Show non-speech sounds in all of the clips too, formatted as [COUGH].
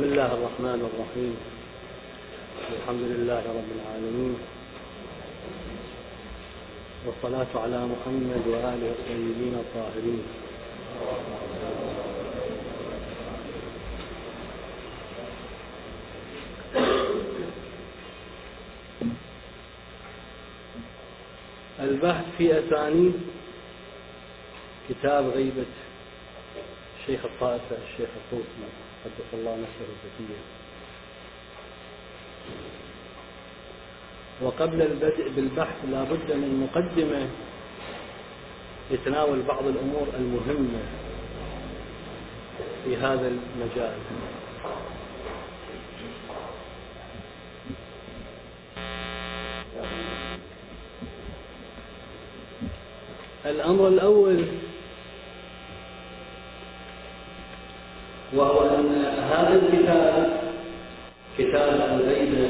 بسم الله الرحمن الرحيم. الحمد لله رب العالمين. والصلاة على محمد وآله الطيبين الطاهرين. البحث في أسانيد كتاب غيبة. الشيخ الطائفة الشيخ الطوسي قدس الله نفسه الزكية وقبل البدء بالبحث لا بد من مقدمة يتناول بعض الأمور المهمة في هذا المجال. الأمر الأول وهو أن هذا الكتاب كتاب الغيبة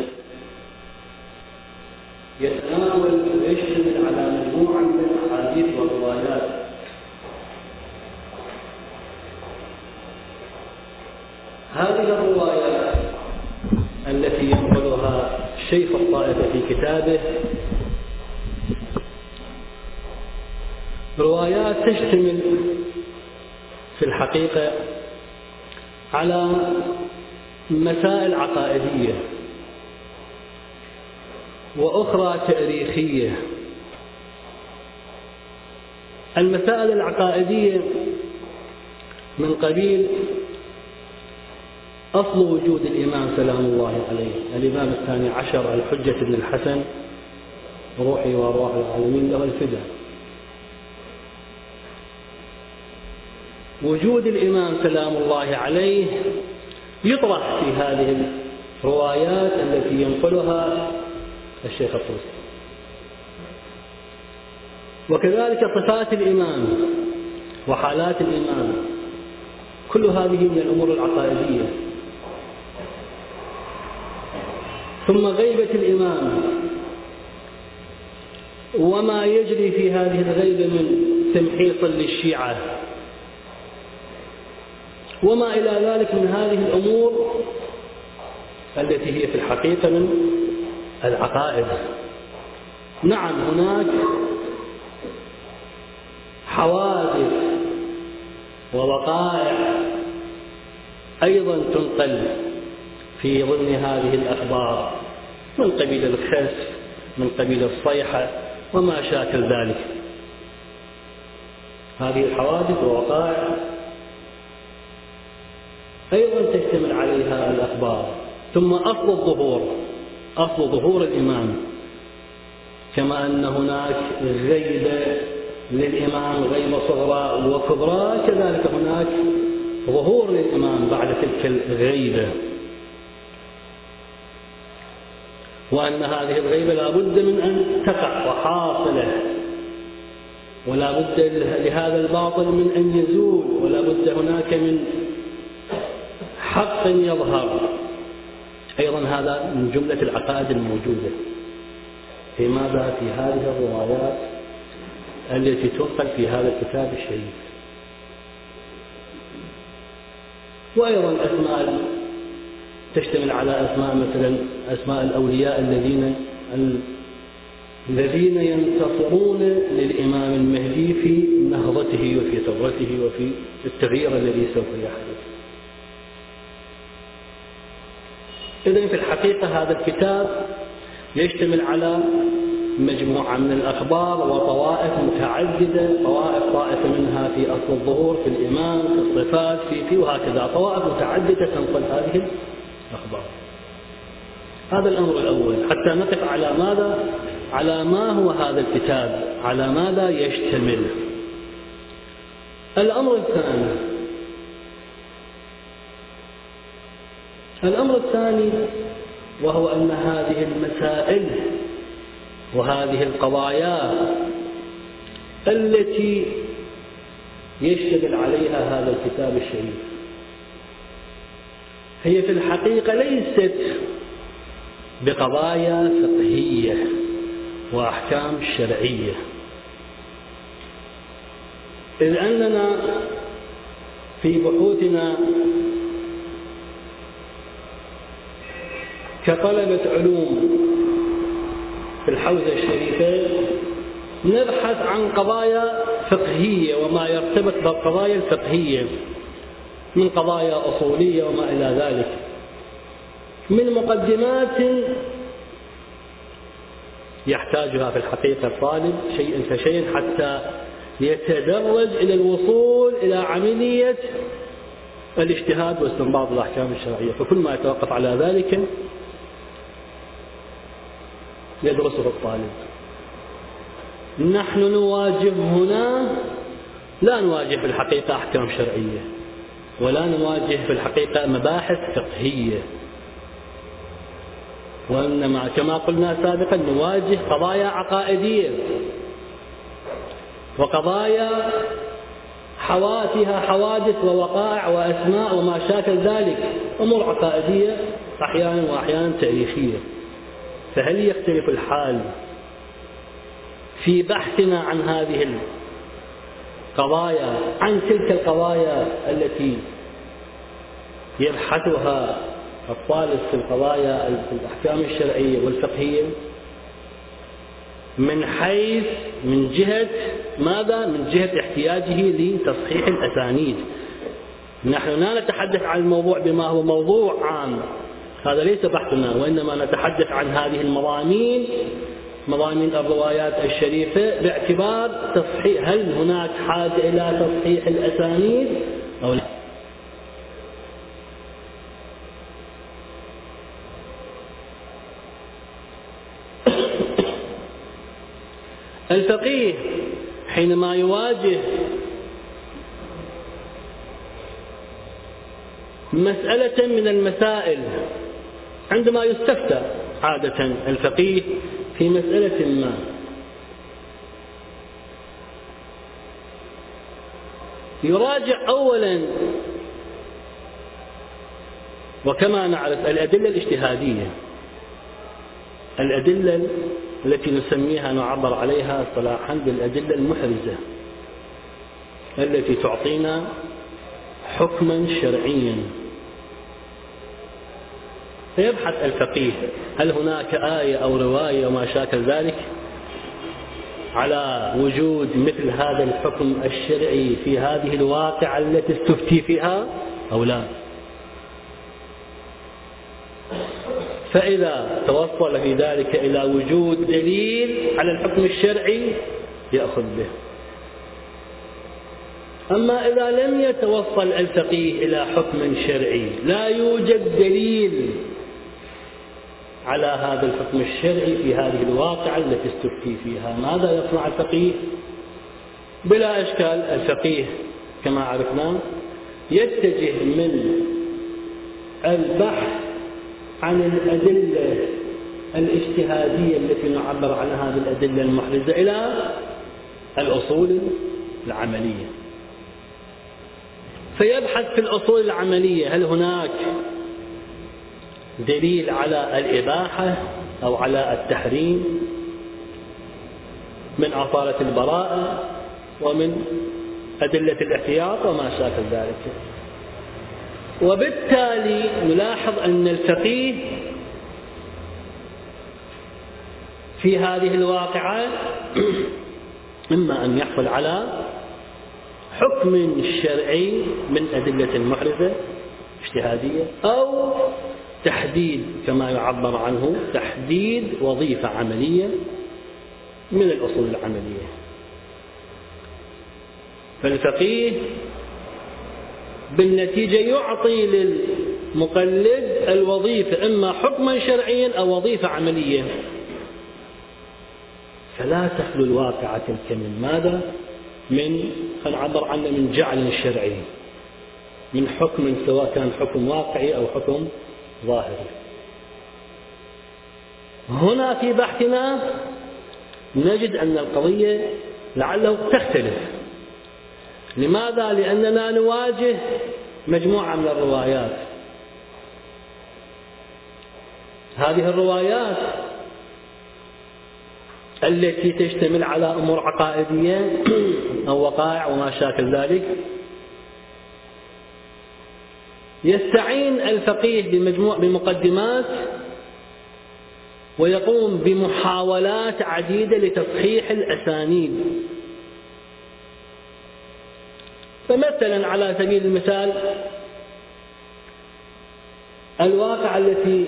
يتناول ويشتمل على مجموعة من الأحاديث والروايات. هذه الروايات التي ينقلها شيخ الطائفة في كتابه روايات تشتمل في الحقيقة على مسائل عقائدية وأخرى تاريخية. المسائل العقائدية من قبيل أصل وجود الإمام سلام الله عليه. الإمام الثاني عشر الحجة بن الحسن روحي وأرواح العالمين له الفداء. وجود الإمام سلام الله عليه يطرح في هذه الروايات التي ينقلها الشيخ الطوسي وكذلك صفات الإمام وحالات الإمام كل هذه من الأمور العقائدية. ثم غيبة الإمام وما يجري في هذه الغيبة من تمحيص للشيعة. وما إلى ذلك من هذه الأمور التي هي في الحقيقة من العقائد. نعم هناك حوادث ووقائع أيضا تنقل في ضمن هذه الأخبار من قبيل الخسف من قبيل الصيحة وما شاكل ذلك. هذه الحوادث ووقائع أيضا تشتمل عليها الأخبار. ثم أصل الظهور أصل ظهور الإمام. كما أن هناك غيبة للإمام غيبة صغرى وكبرى كذلك هناك ظهور للإمام بعد تلك الغيبة. وأن هذه الغيبة لا بد من أن تقع وحاصلة ولا بد لهذا الباطل من أن يزول ولا بد هناك من حق يظهر. أيضا هذا من جملة العقائد الموجودة. في ماذا؟ في هذه الروايات التي تنقل في هذا الكتاب الشريف. وأيضا أسماء تشتمل على أسماء مثلا أسماء الأولياء الذين الذين ينتصرون للإمام المهدي في نهضته وفي ثورته وفي التغيير الذي سوف يحدث. إذا في الحقيقة هذا الكتاب يشتمل على مجموعة من الأخبار وطوائف متعددة طوائف طائفة منها في أصل الظهور في الإمام في الصفات في في وهكذا طوائف متعددة تنقل هذه الأخبار. هذا الأمر الأول. حتى نقف على ماذا؟ على ما هو هذا الكتاب؟ على ماذا يشتمل؟ الأمر الثاني. الأمر الثاني وهو أن هذه المسائل وهذه القضايا التي يشتغل عليها هذا الكتاب الشريف هي في الحقيقة ليست بقضايا فقهية وأحكام شرعية. إذ أننا في بحوثنا كطلبة علوم في الحوزة الشريفة نبحث عن قضايا فقهية وما يرتبط بالقضايا الفقهية من قضايا أصولية وما إلى ذلك. من مقدمات يحتاجها في الحقيقة الطالب شيئا فشيئا حتى يتدرج إلى الوصول إلى عملية الاجتهاد واستنباط الأحكام الشرعية فكل ما يتوقف على ذلك يدرسه الطالب. نحن نواجه هنا لا نواجه في الحقيقة أحكام شرعية ولا نواجه في الحقيقة مباحث فقهية. وإنما كما قلنا سابقا نواجه قضايا عقائدية وقضايا حواتها حوادث ووقائع وأسماء وما شاكل ذلك. أمور عقائدية أحيانا وأحيانا تاريخية. فهل يختلف الحال في بحثنا عن هذه القضايا عن تلك القضايا التي يبحثها الطالب في القضايا في الأحكام الشرعية والفقهية؟ من حيث من جهة ماذا؟ من جهة احتياجه لتصحيح الأسانيد. نحن لا نتحدث عن الموضوع بما هو موضوع عام. هذا ليس بحثنا وإنما نتحدث عن هذه المضامين مضامين الروايات الشريفة باعتبار تصحيح هل هناك حاجة إلى تصحيح الأسانيد أو لا. [COUGHS] الفقيه حينما يواجه مسألة من المسائل عندما يستفتى عادة الفقيه في مسألة ما. يراجع أولا وكما نعرف الأدلة الاجتهادية. الأدلة التي نسميها نعبر عليها اصطلاحا بالأدلة المحرزة التي تعطينا حكما شرعيا. فيبحث الفقيه هل هناك آية أو رواية وما شاكل ذلك؟ على وجود مثل هذا الحكم الشرعي في هذه الواقعة التي استفتي فيها أو لا؟ فإذا توصل في ذلك إلى وجود دليل على الحكم الشرعي يأخذ به. أما إذا لم يتوصل الفقيه إلى حكم شرعي لا يوجد دليل على هذا الحكم الشرعي في هذه الواقعة التي استفتي فيها. ماذا يصنع الفقيه؟ بلا إشكال الفقيه كما عرفنا يتجه من البحث عن الأدلة الاجتهادية التي نعبر عنها بالأدلة المحرزة إلى الأصول العملية. فيبحث في الأصول العملية هل هناك دليل على الإباحة أو على التحريم من أصالة البراءة ومن أدلة الاحتياط وما شاكل ذلك. وبالتالي نلاحظ أن الفقيه في هذه الواقعة إما أن يحصل على حكم شرعي من أدلة محرزة اجتهادية أو تحديد كما يعبر عنه تحديد وظيفة عملية من الأصول العملية فالفقيه بالنتيجة يعطي للمقلد الوظيفة إما حكما شرعيا أو وظيفة عملية فلا تخلو الواقعة تلك من ماذا؟ من نعبر عنه من جعل شرعي من حكم سواء كان حكم واقعي أو حكم ظاهري هنا في بحثنا نجد أن القضية لعله تختلف. لماذا؟ لأننا نواجه مجموعة من الروايات. هذه الروايات التي تشتمل على أمور عقائدية أو وقائع وما شاكل ذلك يستعين الفقيه بمجموع بمقدمات ويقوم بمحاولات عديدة لتصحيح الأسانيد. فمثلا على سبيل المثال الواقعة التي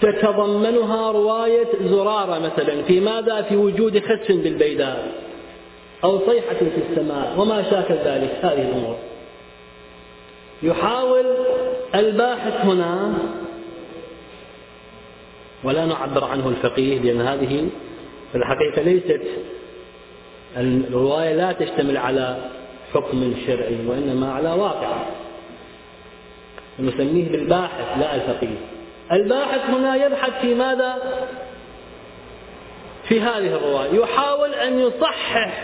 تتضمنها رواية زرارة مثلا في ماذا؟ في وجود خس بالبيداء أو صيحة في السماء وما شاكل ذلك. هذه الأمور. يحاول الباحث هنا ولا نعبر عنه الفقيه لأن هذه في الحقيقة ليست الرواية لا تشتمل على حكم شرعي وإنما على واقع. نسميه بالباحث لا الفقيه. الباحث هنا يبحث في ماذا؟ في هذه الرواية. يحاول أن يصحح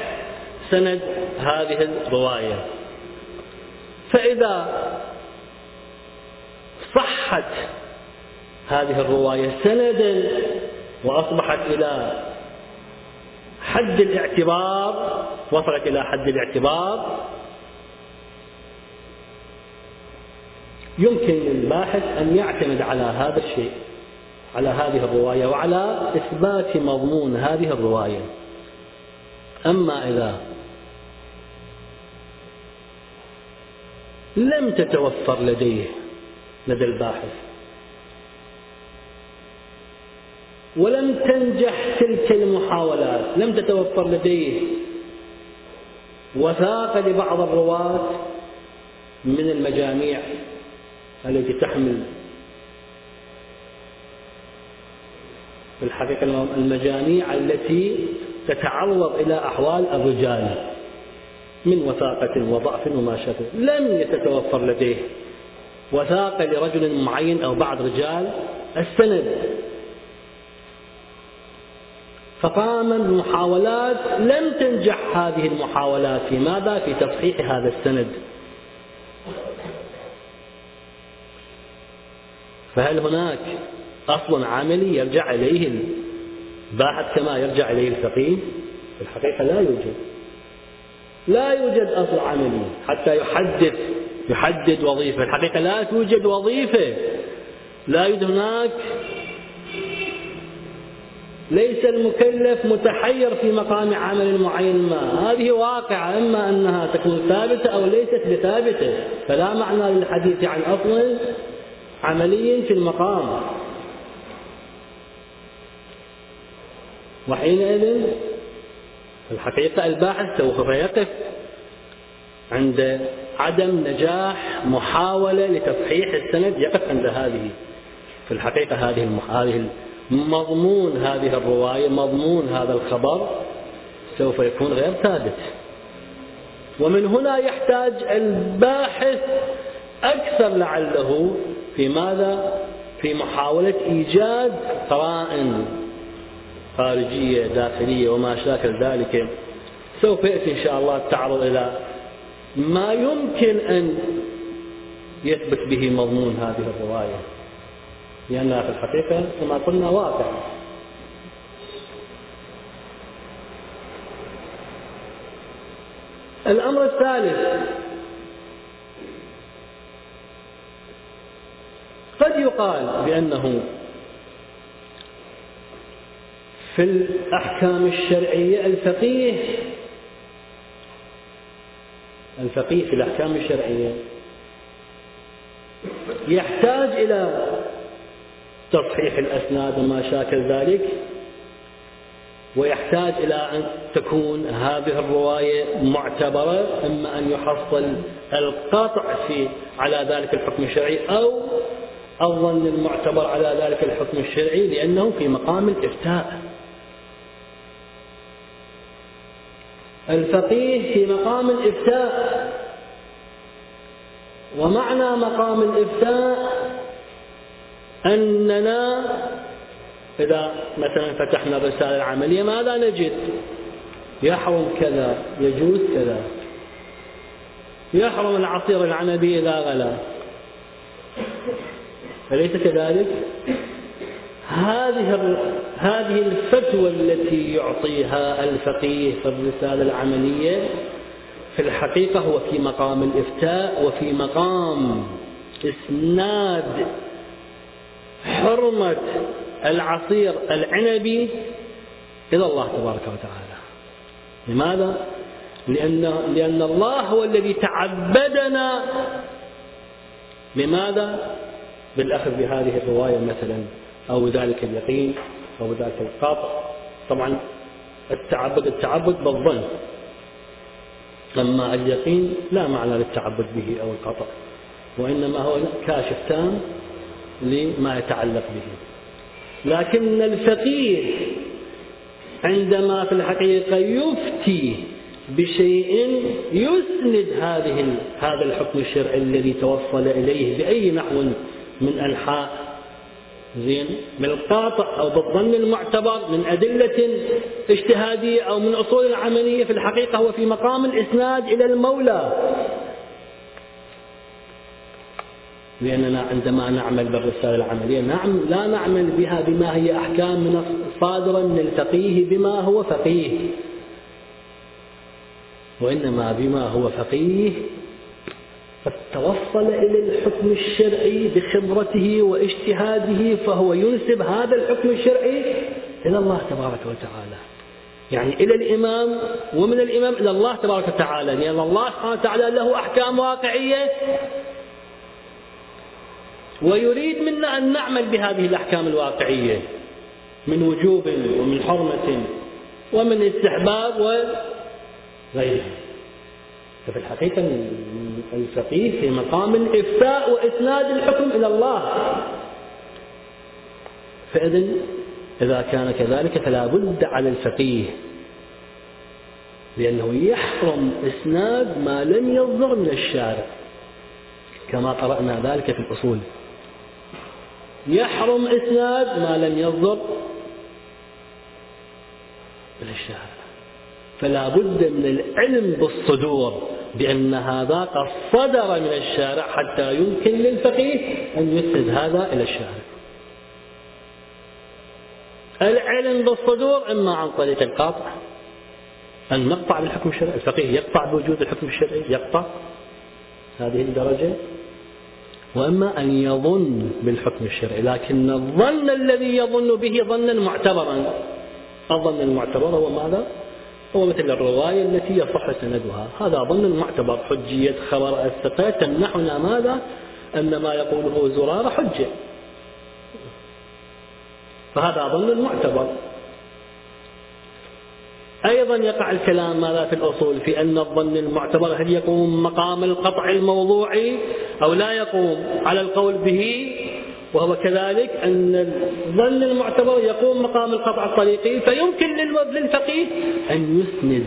سند هذه الرواية. فإذا صحت هذه الرواية سندا وأصبحت إلى حد الاعتبار وصلت إلى حد الاعتبار يمكن للباحث أن يعتمد على هذا الشيء على هذه الرواية وعلى إثبات مضمون هذه الرواية. أما إذا لم تتوفر لديه لدى الباحث. ولم تنجح تلك المحاولات لم تتوفر لديه. وثاق لبعض الرواة من المجاميع التي تحمل في الحقيقة المجاميع التي تتعرض إلى أحوال الرجال. من وثاقة وضعف وما شابه لم يتتوفر لديه. وثاقة لرجل معين أو بعض رجال السند. فقام المحاولات لم تنجح هذه المحاولات. في ماذا؟ في تصحيح هذا السند. فهل هناك أصل عملي يرجع إليه الباحث كما يرجع إليه الفقيه؟ في الحقيقة لا يوجد. لا يوجد أصل عملي. حتى يحدد يحدد وظيفة. الحقيقة لا توجد وظيفة. لا يوجد هناك. ليس المكلف متحير في مقام عمل معين ما. هذه واقعة إما أنها تكون ثابتة أو ليست بثابتة فلا معنى للحديث عن أصل عملي في المقام. وحينئذ الحقيقة الباحث سوف يقف عند عدم نجاح محاولة لتصحيح السند يقف عند هذه في الحقيقة هذه هذه مضمون هذه الرواية مضمون هذا الخبر سوف يكون غير ثابت ومن هنا يحتاج الباحث أكثر لعله في ماذا؟ في محاولة إيجاد قرائن خارجية داخلية وما شاكل ذلك. سوف يأتي إن شاء الله التعرض إلى ما يمكن أن يثبت به مضمون هذه الرواية. لأنها في الحقيقة كما قلنا واقع. الأمر الثالث قد يقال بأنه في الأحكام الشرعية الفقيه. الفقيه في الأحكام الشرعية. يحتاج إلى تصحيح الأسناد وما شاكل ذلك. ويحتاج إلى أن تكون هذه الرواية معتبرة إما أن يحصل القطع في على ذلك الحكم الشرعي أو الظن المعتبر على ذلك الحكم الشرعي لأنه في مقام الإفتاء. الفقيه في مقام الإفتاء ومعنى مقام الإفتاء أننا إذا مثلا فتحنا الرسالة العملية ماذا نجد؟ يحرم كذا يجوز كذا يحرم العصير العنبي إذا غلا أليس كذلك؟ هذه هذه الفتوى التي يعطيها الفقيه في الرسالة العملية في الحقيقة هو في مقام الإفتاء وفي مقام إسناد حرمة العصير العنبي إلى الله تبارك وتعالى لماذا؟ لأن, لأن الله هو الذي تعبدنا لماذا؟ بالأخذ بهذه الرواية مثلا أو ذلك اليقين أو ذلك القاطع. طبعا التعبد التعبد بالظن. أما اليقين لا معنى للتعبد به أو القطع وإنما هو كاشف تام لما يتعلق به. لكن الفقيه عندما في الحقيقة يفتي بشيء يسند هذه هذا الحكم الشرعي الذي توصل إليه بأي نحو من أنحاء زين. بالقاطع أو بالظن المعتبر من أدلة اجتهادية أو من أصول عملية في الحقيقة هو في مقام الإسناد إلى المولى. لأننا عندما نعمل بالرسالة العملية نعم لا نعمل بها بما هي أحكام من صادرة من الفقيه بما هو فقيه. وإنما بما هو فقيه قد توصل إلى الحكم الشرعي بخبرته واجتهاده فهو ينسب هذا الحكم الشرعي إلى الله تبارك وتعالى. يعني إلى الإمام ومن الإمام إلى الله تبارك وتعالى. لأن الله سبحانه وتعالى له أحكام واقعية. ويريد منا أن نعمل بهذه الأحكام الواقعية من وجوب ومن حرمة ومن استحباب وغيرها ففي الحقيقة الفقيه في مقام الإفتاء وإسناد الحكم إلى الله. فإذن إذا كان كذلك فلا بد على الفقيه لأنه يحرم إسناد ما لم يصدر من الشارع. كما قرأنا ذلك في الأصول. يحرم إسناد ما لم يصدر من الشارع. فلا بد من العلم بالصدور. بأن هذا قد صدر من الشارع حتى يمكن للفقيه أن يسند هذا إلى الشارع العلم بالصدور إما عن طريق القاطع أن نقطع بالحكم الشرعي الفقيه يقطع بوجود الحكم الشرعي يقطع هذه الدرجة وأما أن يظن بالحكم الشرعي لكن الظن الذي يظن به ظنا معتبرا الظن المعتبر هو ماذا؟ هو مثل الرواية التي يصح سندها. هذا ظن معتبر حجية خبر الثقة تمنحنا ماذا؟ أن ما يقوله زرارة حجة. فهذا ظن معتبر أيضا يقع الكلام ماذا في الأصول؟ في أن الظن المعتبر هل يقوم مقام القطع الموضوعي أو لا يقوم؟ على القول به وهو كذلك أن الظن المعتبر يقوم مقام القطع الطريقي فيمكن للفقيه أن يسند.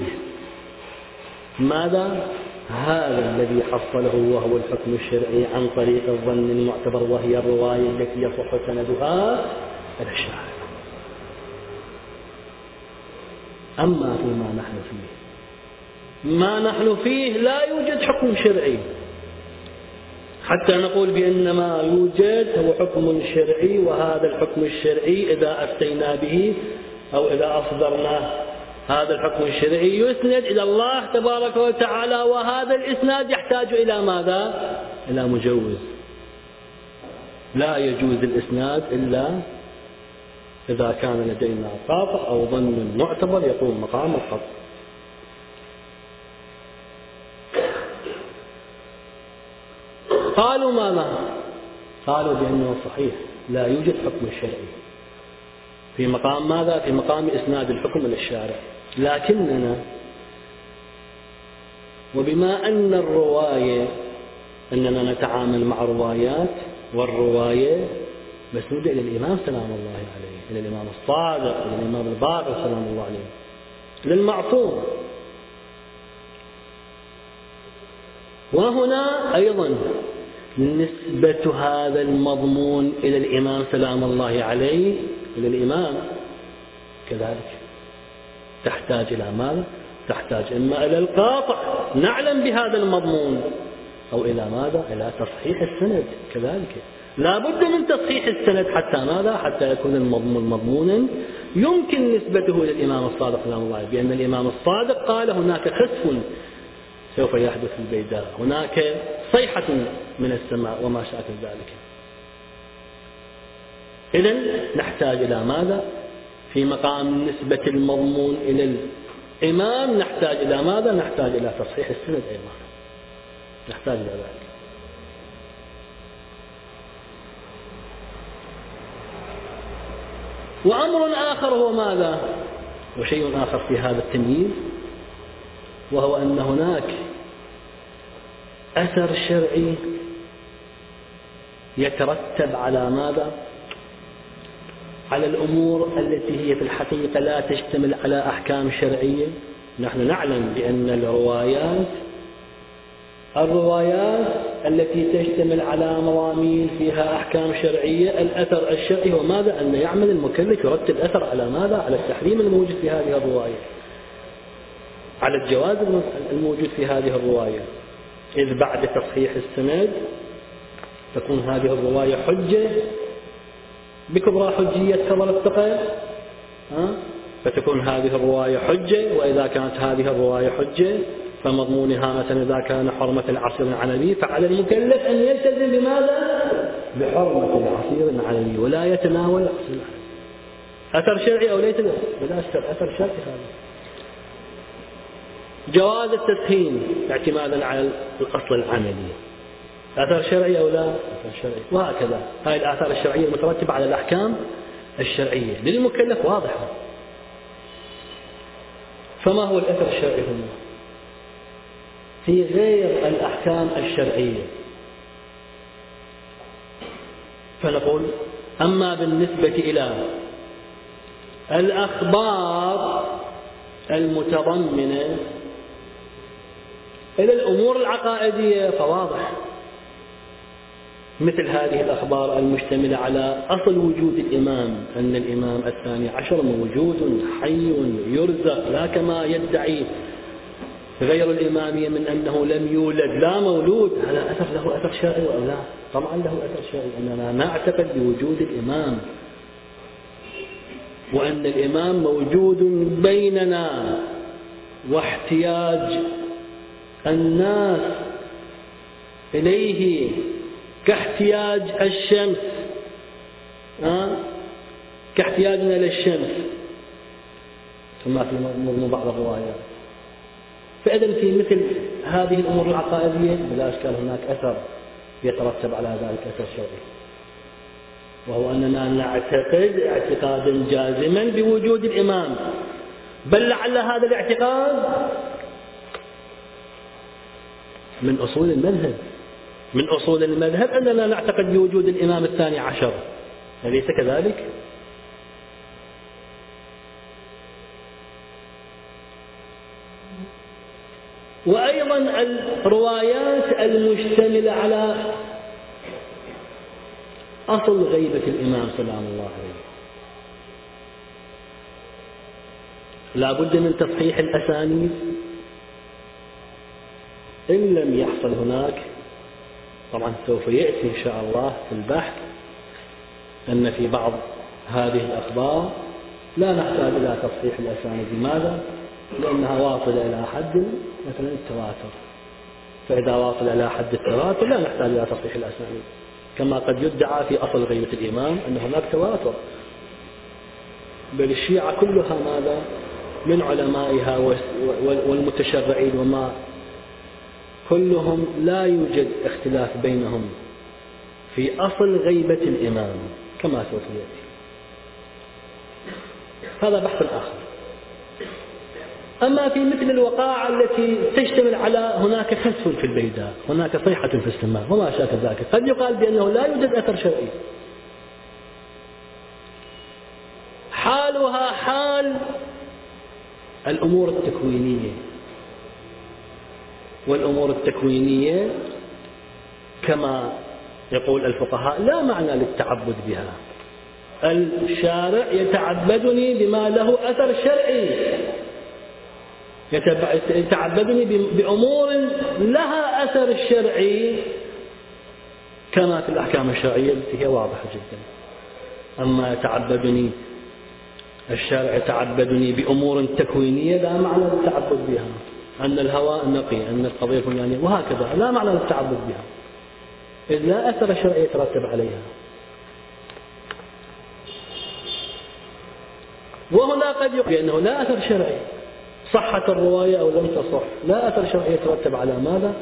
ماذا؟ هذا الذي حصله وهو الحكم الشرعي عن طريق الظن المعتبر وهي الرواية التي يصح سندها الشارع أما فيما نحن فيه ما نحن فيه لا يوجد حكم شرعي. حتى نقول بأن ما يوجد هو حكم شرعي وهذا الحكم الشرعي إذا أفتينا به أو إذا أصدرناه هذا الحكم الشرعي يسند إلى الله تبارك وتعالى وهذا الإسناد يحتاج إلى ماذا؟ إلى مجوز لا يجوز الإسناد إلا إذا كان لدينا قاطع أو ظن معتبر يقوم مقام القطع قالوا ماذا؟ قالوا بأنه صحيح لا يوجد حكم شرعي في مقام ماذا؟ في مقام إسناد الحكم إلى الشارع لكننا وبما أن الرواية أننا نتعامل مع روايات والرواية مسنودة إلى الإمام سلام الله عليه إلى الإمام الصادق إلى الإمام الباقر سلام الله عليه للمعصوم وهنا أيضا نسبة هذا المضمون إلى الإمام سلام الله عليه إلى الإمام. كذلك تحتاج إلى ماذا؟ تحتاج إما إلى القاطع. نعلم بهذا المضمون. أو إلى ماذا؟ إلى تصحيح السند. كذلك. لا بد من تصحيح السند حتى ماذا؟ حتى يكون المضمون مضمونا. يمكن نسبته إلى الإمام الصادق سلام الله عليه بأن الإمام الصادق قال هناك خسف سوف يحدث البيداء. هناك صيحة من السماء وما شاكل ذلك إذا نحتاج إلى ماذا؟ في مقام نسبة المضمون إلى الإمام نحتاج إلى ماذا؟ نحتاج إلى تصحيح السند أيضا نحتاج إلى ذلك وأمر آخر هو ماذا؟ وشيء آخر في هذا التمييز وهو أن هناك أثر شرعي يترتب على ماذا؟ على الأمور التي هي في الحقيقة لا تشتمل على أحكام شرعية نحن نعلم بأن الروايات الروايات التي تشتمل على مضامين فيها أحكام شرعية الأثر الشرعي هو ماذا؟ أن يعمل المكلف يرتب أثر على ماذا؟ على التحريم الموجود في هذه الرواية على الجواز الموجود في هذه الرواية إذ بعد تصحيح السند تكون هذه الرواية حجة بكبرى حجية خبر الثقل فتكون هذه الرواية حجة وإذا كانت هذه الرواية حجة فمضمونها مثلا إذا كان حرمة العصير العنبي فعلى المكلف أن يلتزم بماذا؟ بحرمة العصير العنبي ولا يتناول العصير العنبي. أثر شرعي أو ليس؟ بلا أثر شرعي هذا. جواز التسخين اعتمادا على الأصل العملي. أثر شرعي أو لا؟ أثر شرعي وهكذا. هذه الآثار الشرعية المترتبة على الأحكام الشرعية. للمكلف واضحة فما هو الأثر الشرعي هنا؟ في غير الأحكام الشرعية. فنقول أما بالنسبة إلى الأخبار المتضمنة إلى الأمور العقائدية فواضح. مثل هذه الأخبار المشتملة على أصل وجود الإمام أن الإمام الثاني عشر موجود حي يرزق لا كما يدعي غير الإمامية من أنه لم يولد لا مولود. هذا أثر له أثر شرعي أو لا؟ طبعا له أثر شرعي أننا نعتقد بوجود الإمام. وأن الإمام موجود بيننا واحتياج الناس إليه. كاحتياج الشمس؟ كاحتياجنا للشمس. كما في مضمون بعض الروايات. فإذا في مثل هذه الأمور العقائدية بلا إشكال هناك أثر يترتب على ذلك أثر شرعي. وهو أننا نعتقد اعتقادا جازما بوجود الإمام. بل لعل هذا الاعتقاد من أصول المذهب. من أصول المذهب أننا نعتقد بوجود الإمام الثاني عشر. أليس كذلك؟ وأيضا الروايات المشتملة على أصل غيبة الإمام سلام الله عليه. لا بد من تصحيح الأسانيد. إن لم يحصل هناك طبعا سوف يأتي إن شاء الله في البحث أن في بعض هذه الأخبار لا نحتاج إلى تصحيح الأسانيد لماذا؟ لأنها واصلة إلى حد مثلا التواتر فإذا واصل إلى حد التواتر لا نحتاج إلى تصحيح الأسانيد كما قد يدعى في أصل غيبة الإمام أن هناك تواتر بل الشيعة كلها ماذا؟ من علمائها والمتشرعين وما كلهم لا يوجد اختلاف بينهم في أصل غيبة الإمام كما سوف يأتي. هذا بحث آخر. أما في مثل الوقائع التي تشتمل على هناك خسف في البيداء هناك صيحة في السماء وما شاكل ذلك. قد يقال بأنه لا يوجد أثر شرعي. حالها حال الأمور التكوينية. والأمور التكوينية كما يقول الفقهاء لا معنى للتعبد بها. الشارع يتعبدني بما له أثر شرعي. يتعبدني بأمور لها أثر شرعي. كما في الأحكام الشرعية التي هي واضحة جدا. أما يتعبدني الشارع يتعبدني بأمور تكوينية لا معنى للتعبد بها. أن الهواء نقي أن القضية الفلانية وهكذا. لا معنى للتعبد بها. إذ لا أثر شرعي يترتب عليها. وهنا قد يقول بأنه لا أثر شرعي. صحت الرواية أو لم تصح. لا أثر شرعي يترتب على ماذا؟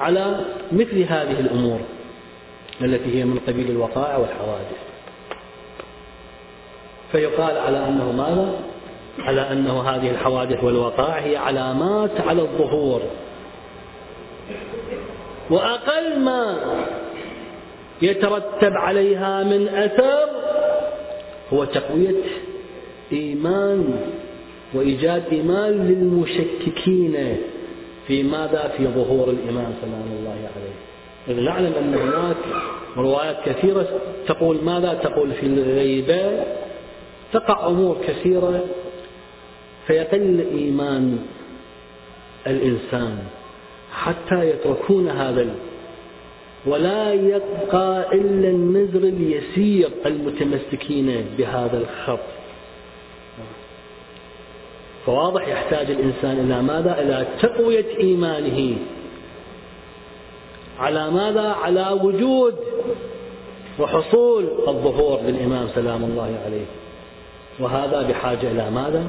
على مثل هذه الأمور التي هي من قبيل الوقائع والحوادث. فيقال على أنه ماذا؟ على أنه هذه الحوادث والوقائع هي علامات على الظهور. وأقل ما يترتب عليها من أثر هو تقوية إيمان وإيجاد إيمان للمشككين في ماذا؟ في ظهور الإمام سلام الله عليه. إذ نعلم أن هناك روايات كثيرة تقول ماذا؟ تقول في الغيبة تقع أمور كثيرة فيقل إيمان الإنسان حتى يتركون هذا ولا يبقى إلا النذر اليسير المتمسكين بهذا الخط فواضح يحتاج الإنسان إلى ماذا؟ إلى تقوية إيمانه على ماذا؟ على وجود وحصول الظهور للإمام سلام الله عليه وهذا بحاجة إلى ماذا؟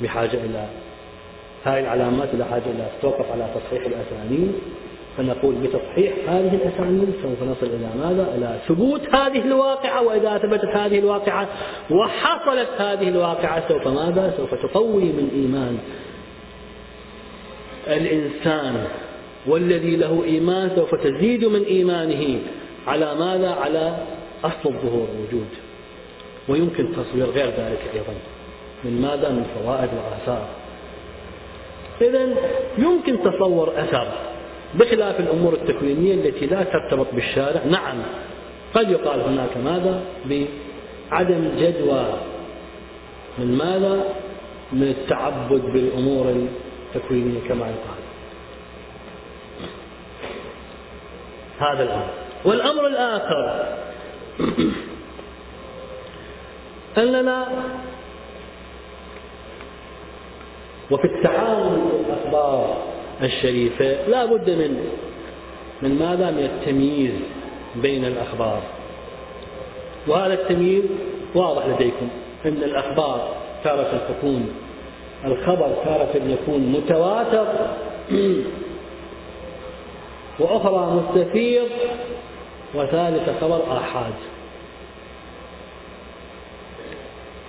بحاجة إلى هذه العلامات إلى حاجة إلى توقف على تصحيح الأسانيد فنقول بتصحيح هذه الأسانيد سوف نصل إلى ماذا؟ إلى ثبوت هذه الواقعة وإذا ثبتت هذه الواقعة وحصلت هذه الواقعة سوف ماذا؟ سوف تقوي من إيمان الإنسان والذي له إيمان سوف تزيد من إيمانه على ماذا؟ على أصل الظهور وجود ويمكن تصوير غير ذلك أيضا من ماذا؟ من فوائد وآثار. إذا يمكن تصور أثر بخلاف الأمور التكوينية التي لا ترتبط بالشارع. نعم قد يقال هناك ماذا؟ بعدم جدوى من ماذا؟ من التعبد بالأمور التكوينية كما يقال. هذا الأمر. والأمر الآخر [CLEARS THROAT] أننا وفي التعامل بالأخبار الشريفة لا بد من من ماذا؟ من التمييز بين الأخبار. وهذا التمييز واضح لديكم. أن الأخبار تارة تكون الخبر تارة يكون متواتر. [CLEARS THROAT] وأخرى مستفيض وثالث خبر آحاد.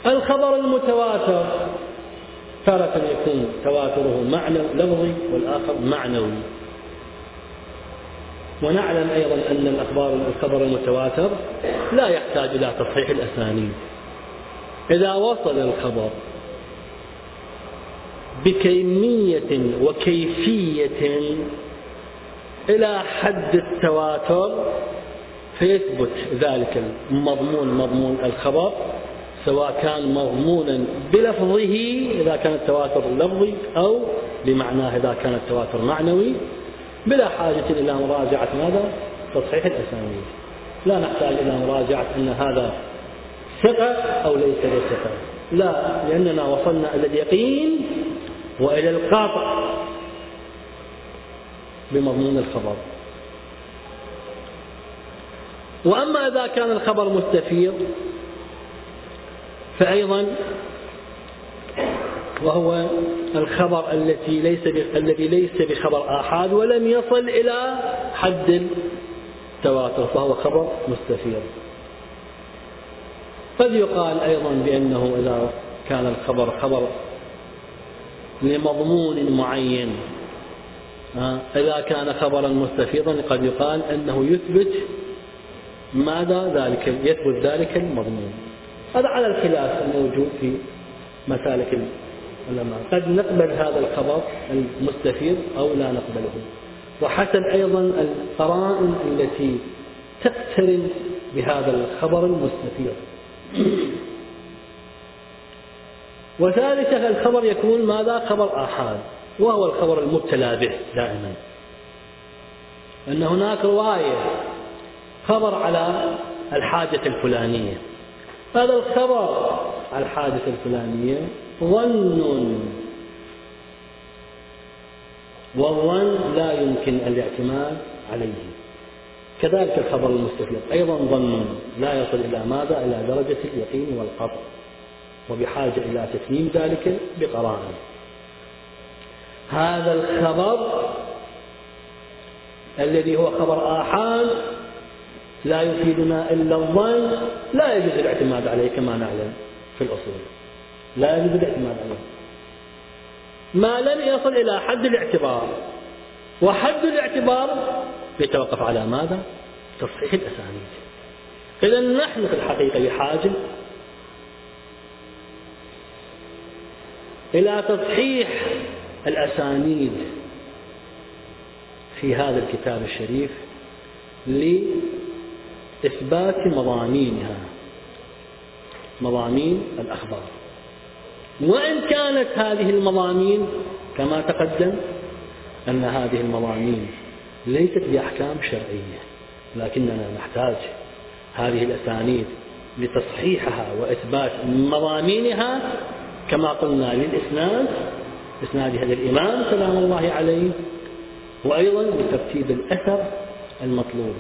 الخبر المتواتر تارة يكون تواتره معنى لفظي والآخر معنوي. ونعلم أيضا أن الأخبار الخبر المتواتر لا يحتاج إلى تصحيح الأسانيد. إذا وصل الخبر بكمية وكيفية إلى حد التواتر فيثبت ذلك المضمون مضمون الخبر سواء كان مضمونا بلفظه إذا كان التواتر لفظي أو بمعناه إذا كان التواتر معنوي بلا حاجة إلى مراجعة ماذا؟ تصحيح الأسانيد. لا نحتاج إلى مراجعة أن هذا ثقة أو ليس بثقة لا لأننا وصلنا إلى اليقين وإلى القاطع بمضمون الخبر. وأما إذا كان الخبر مستفيض فأيضا وهو الخبر التي ليس الذي ليس بخبر آحاد ولم يصل إلى حد التواتر فهو خبر مستفيض. قد يقال أيضا بأنه إذا كان الخبر خبر لمضمون معين إذا كان خبرا مستفيضا قد يقال أنه يثبت ماذا؟ ذلك يثبت ذلك المضمون. هذا على الخلاف الموجود في مسالك العلماء. قد نقبل هذا الخبر المستفيض أو لا نقبله. وحسب أيضا القرائن التي تقترن بهذا الخبر المستفيض. وثالثا الخبر يكون ماذا؟ خبر آحاد وهو الخبر المبتلى به دائما. أن هناك رواية خبر على الحاجة الفلانية. هذا الخبر. الحادثة الفلانية. ظن. والظن لا يمكن الاعتماد عليه. كذلك الخبر المستفيض. أيضا ظن لا يصل إلى ماذا؟ إلى درجة اليقين والقطع وبحاجة إلى تتميم ذلك بقرائن هذا الخبر الذي هو خبر آحاد لا يفيدنا إلا الظن لا يجوز الاعتماد عليه كما نعلم في الأصول. لا يجوز الاعتماد عليه. ما لم يصل إلى حد الاعتبار. وحد الاعتبار يتوقف على ماذا؟ تصحيح الأسانيد. إذا نحن في الحقيقة بحاجة إلى تصحيح الأسانيد في هذا الكتاب الشريف لإثبات مضامينها. مضامين الأخبار. وإن كانت هذه المضامين كما تقدم أن هذه المضامين ليست بأحكام شرعية لكننا نحتاج هذه الأسانيد لتصحيحها وإثبات مضامينها كما قلنا للإسناد إسناد هذا الإمام سلام الله عليه وأيضا لترتيب الأثر المطلوب.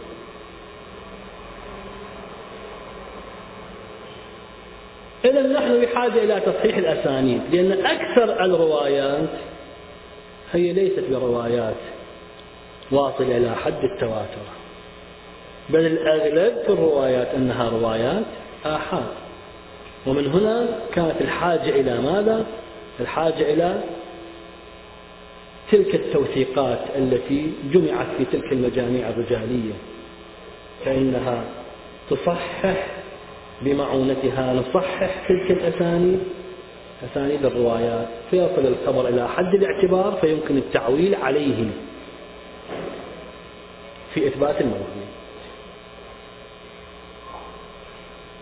إذا نحن بحاجة إلى تصحيح الأسانيد لأن أكثر الروايات هي ليست بروايات واصلة إلى حد التواتر بل الأغلب في الروايات أنها روايات آحاد ومن هنا كانت الحاجة إلى ماذا؟ الحاجة إلى تلك التوثيقات التي جمعت في تلك المجاميع الرجالية فإنها تصحح بمعونتها نصحح تلك الأسانيد. أسانيد الروايات. فيصل الخبر إلى حد الاعتبار فيمكن التعويل عليه في إثبات الموضوع.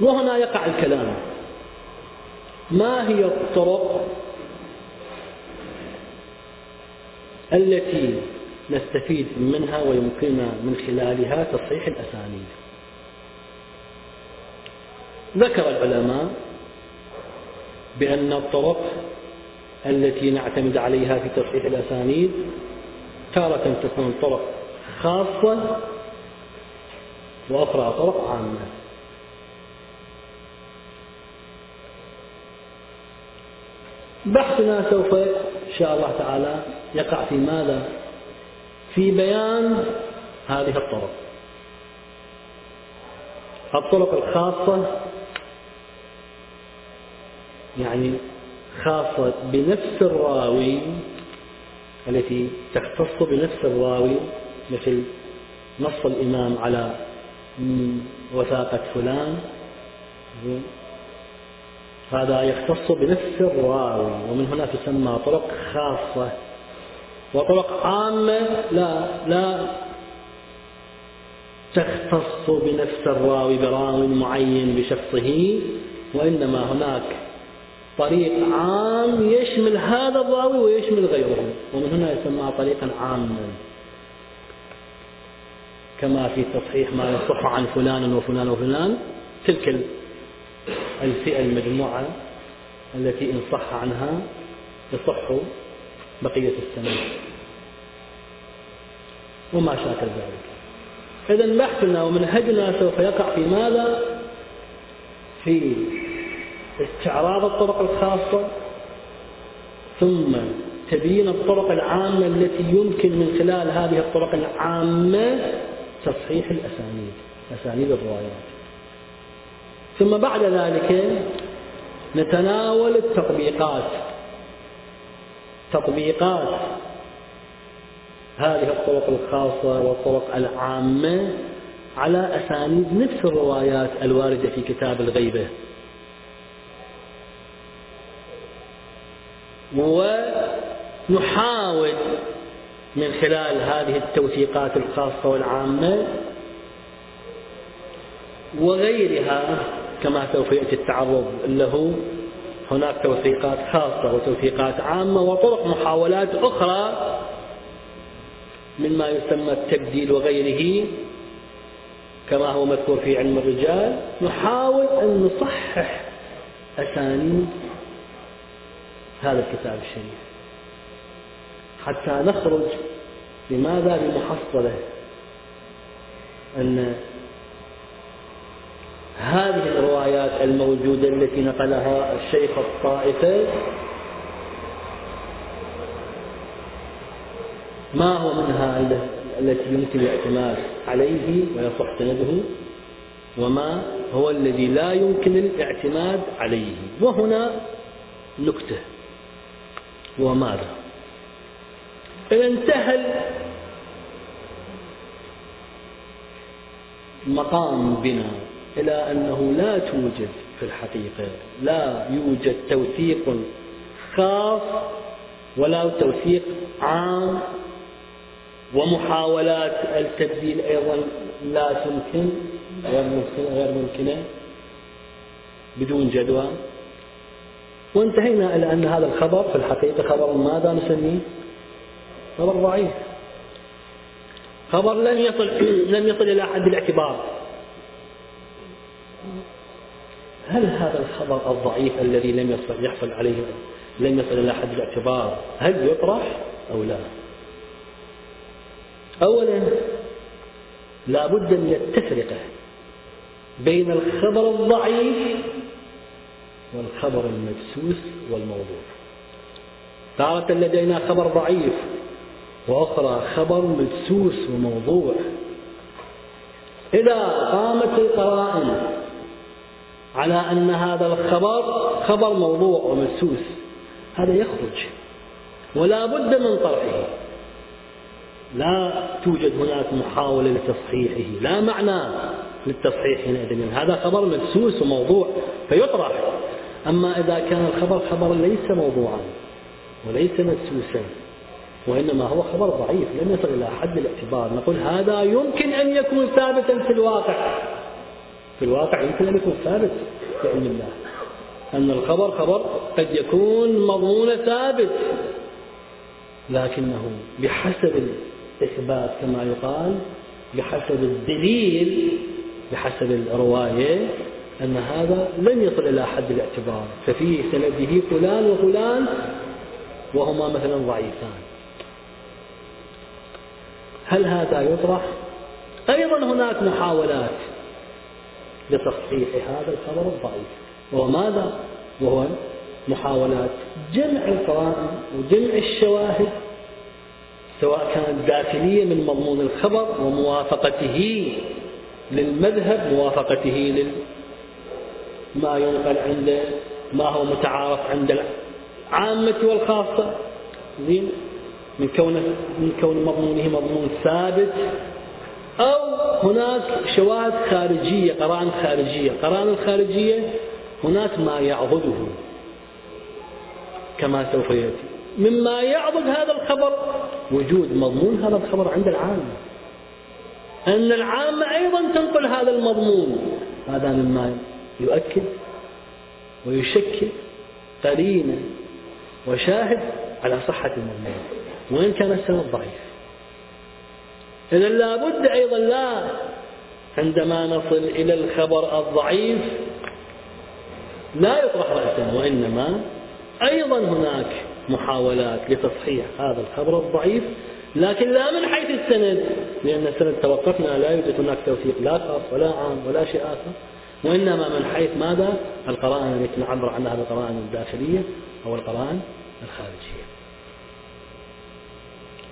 وهنا يقع الكلام. ما هي الطرق التي نستفيد منها ويمكننا من خلالها تصحيح الأسانيد؟ ذكر العلماء بأن الطرق التي نعتمد عليها في تصحيح الأسانيد تارة تكون طرق خاصة وأخرى طرق عامة بحثنا سوف إن شاء الله تعالى يقع في ماذا؟ في بيان هذه الطرق الطرق الخاصة يعني خاصة بنفس الراوي التي تختص بنفس الراوي مثل نص الإمام على وثاقة فلان. هذا يختص بنفس الراوي ومن هنا تسمى طرق خاصة. وطرق عامة لا لا تختص بنفس الراوي براوي معين بشخصه وإنما هناك طريق عام يشمل هذا الراوي ويشمل غيره. ومن هنا يسمى طريقا عاما. كما في تصحيح ما يصح عن فلان وفلان وفلان. تلك الفئة المجموعة التي إن صح عنها يصح بقية السنة. وما شاكل ذلك. إذا بحثنا ومنهجنا سوف يقع في ماذا؟ في استعراض الطرق الخاصة ثم تبيين الطرق العامة التي يمكن من خلال هذه الطرق العامة تصحيح الأسانيد أسانيد الروايات. ثم بعد ذلك نتناول التطبيقات. تطبيقات هذه الطرق الخاصة والطرق العامة على أسانيد نفس الروايات الواردة في كتاب الغيبة. ونحاول من خلال هذه التوثيقات الخاصة والعامة وغيرها كما سوف يأتي التعرض له. هناك توثيقات خاصة وتوثيقات عامة وطرق محاولات أخرى مما يسمى التبديل وغيره. كما هو مذكور في علم الرجال نحاول أن نصحح أسانيد هذا الكتاب الشريف. حتى نخرج لماذا؟ بمحصلة أن هذه الروايات الموجودة التي نقلها الشيخ الطائفة ما هو منها التي يمكن الاعتماد عليه ويصح سنده وما هو الذي لا يمكن الاعتماد عليه. وهنا نكتة. وماذا؟ إذا انتهى مقام بنا إلى أنه لا توجد في الحقيقة لا يوجد توثيق خاص ولا توثيق عام ومحاولات التبديل أيضا لا تمكن غير ممكنة بدون جدوى. وانتهينا إلى أن هذا الخبر في الحقيقة خبر ماذا نسميه؟ خبر ضعيف خبر لم يصل [CLEARS THROAT] لم يصل إلى حد الاعتبار هل هذا الخبر الضعيف الذي لم يصل يحصل عليه لم يصل إلى حد الاعتبار هل يطرح أو لا؟ أولا لا بد من التفرقة بين الخبر الضعيف والخبر المدسوس والموضوع. تارة لدينا خبر ضعيف وأخرى خبر مدسوس وموضوع. إذا قامت القرائن على أن هذا الخبر خبر موضوع ومدسوس هذا يخرج ولا بد من طرحه. لا توجد هناك محاولة لتصحيحه لا معنى للتصحيح حينئذ هذا خبر مدسوس وموضوع فيطرح. أما إذا كان الخبر خبر ليس موضوعا وليس مدسوسا وإنما هو خبر ضعيف لم يصل إلى حد الاعتبار. نقول هذا يمكن أن يكون ثابتا في الواقع. في الواقع يمكن أن يكون ثابت في علم الله. أن الخبر خبر قد يكون مضمون ثابت لكنه بحسب الإثبات كما يقال بحسب الدليل بحسب الرواية أن هذا لم يصل إلى حد الاعتبار ففي سنده فلان وفلان وهما مثلا ضعيفان هل هذا يطرح؟ أيضا هناك محاولات لتصحيح هذا الخبر الضعيف وهو ماذا؟ وهو محاولات جمع القرائن وجمع الشواهد سواء كانت داخلية من مضمون الخبر وموافقته للمذهب موافقته لل ما ينقل عند ما هو متعارف عند العامة والخاصة زين من كون من كون مضمونه مضمون ثابت أو هناك شواهد خارجية قرائن خارجية. قرائن الخارجية هناك ما يعضده كما سوف يأتي. مما يعضد هذا الخبر وجود مضمون هذا الخبر عند العامة أن العامة أيضا تنقل هذا المضمون. هذا مما يؤكد ويشكل قرينة وشاهد على صحة المضمون وإن كان السند ضعيف. إذا لابد أيضا لا عندما نصل إلى الخبر الضعيف لا يطرح رأسا وإنما أيضا هناك محاولات لتصحيح هذا الخبر الضعيف لكن لا من حيث السند لأن السند توقفنا لا يوجد هناك توثيق لا خاص ولا عام ولا شيء آخر. وإنما من حيث ماذا؟ القرائن التي نعبر عنها بالقرائن الداخلية أو القرائن الخارجية.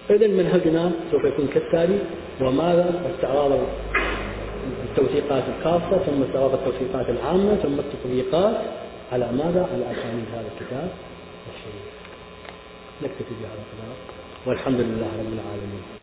إذا منهجنا سوف يكون كالتالي وماذا؟ استعراض التوثيقات الخاصة ثم استعراض التوثيقات العامة ثم التطبيقات على ماذا؟ على أسانيد هذا الكتاب الشريف. نكتفي بهذا القدر والحمد لله رب العالمين.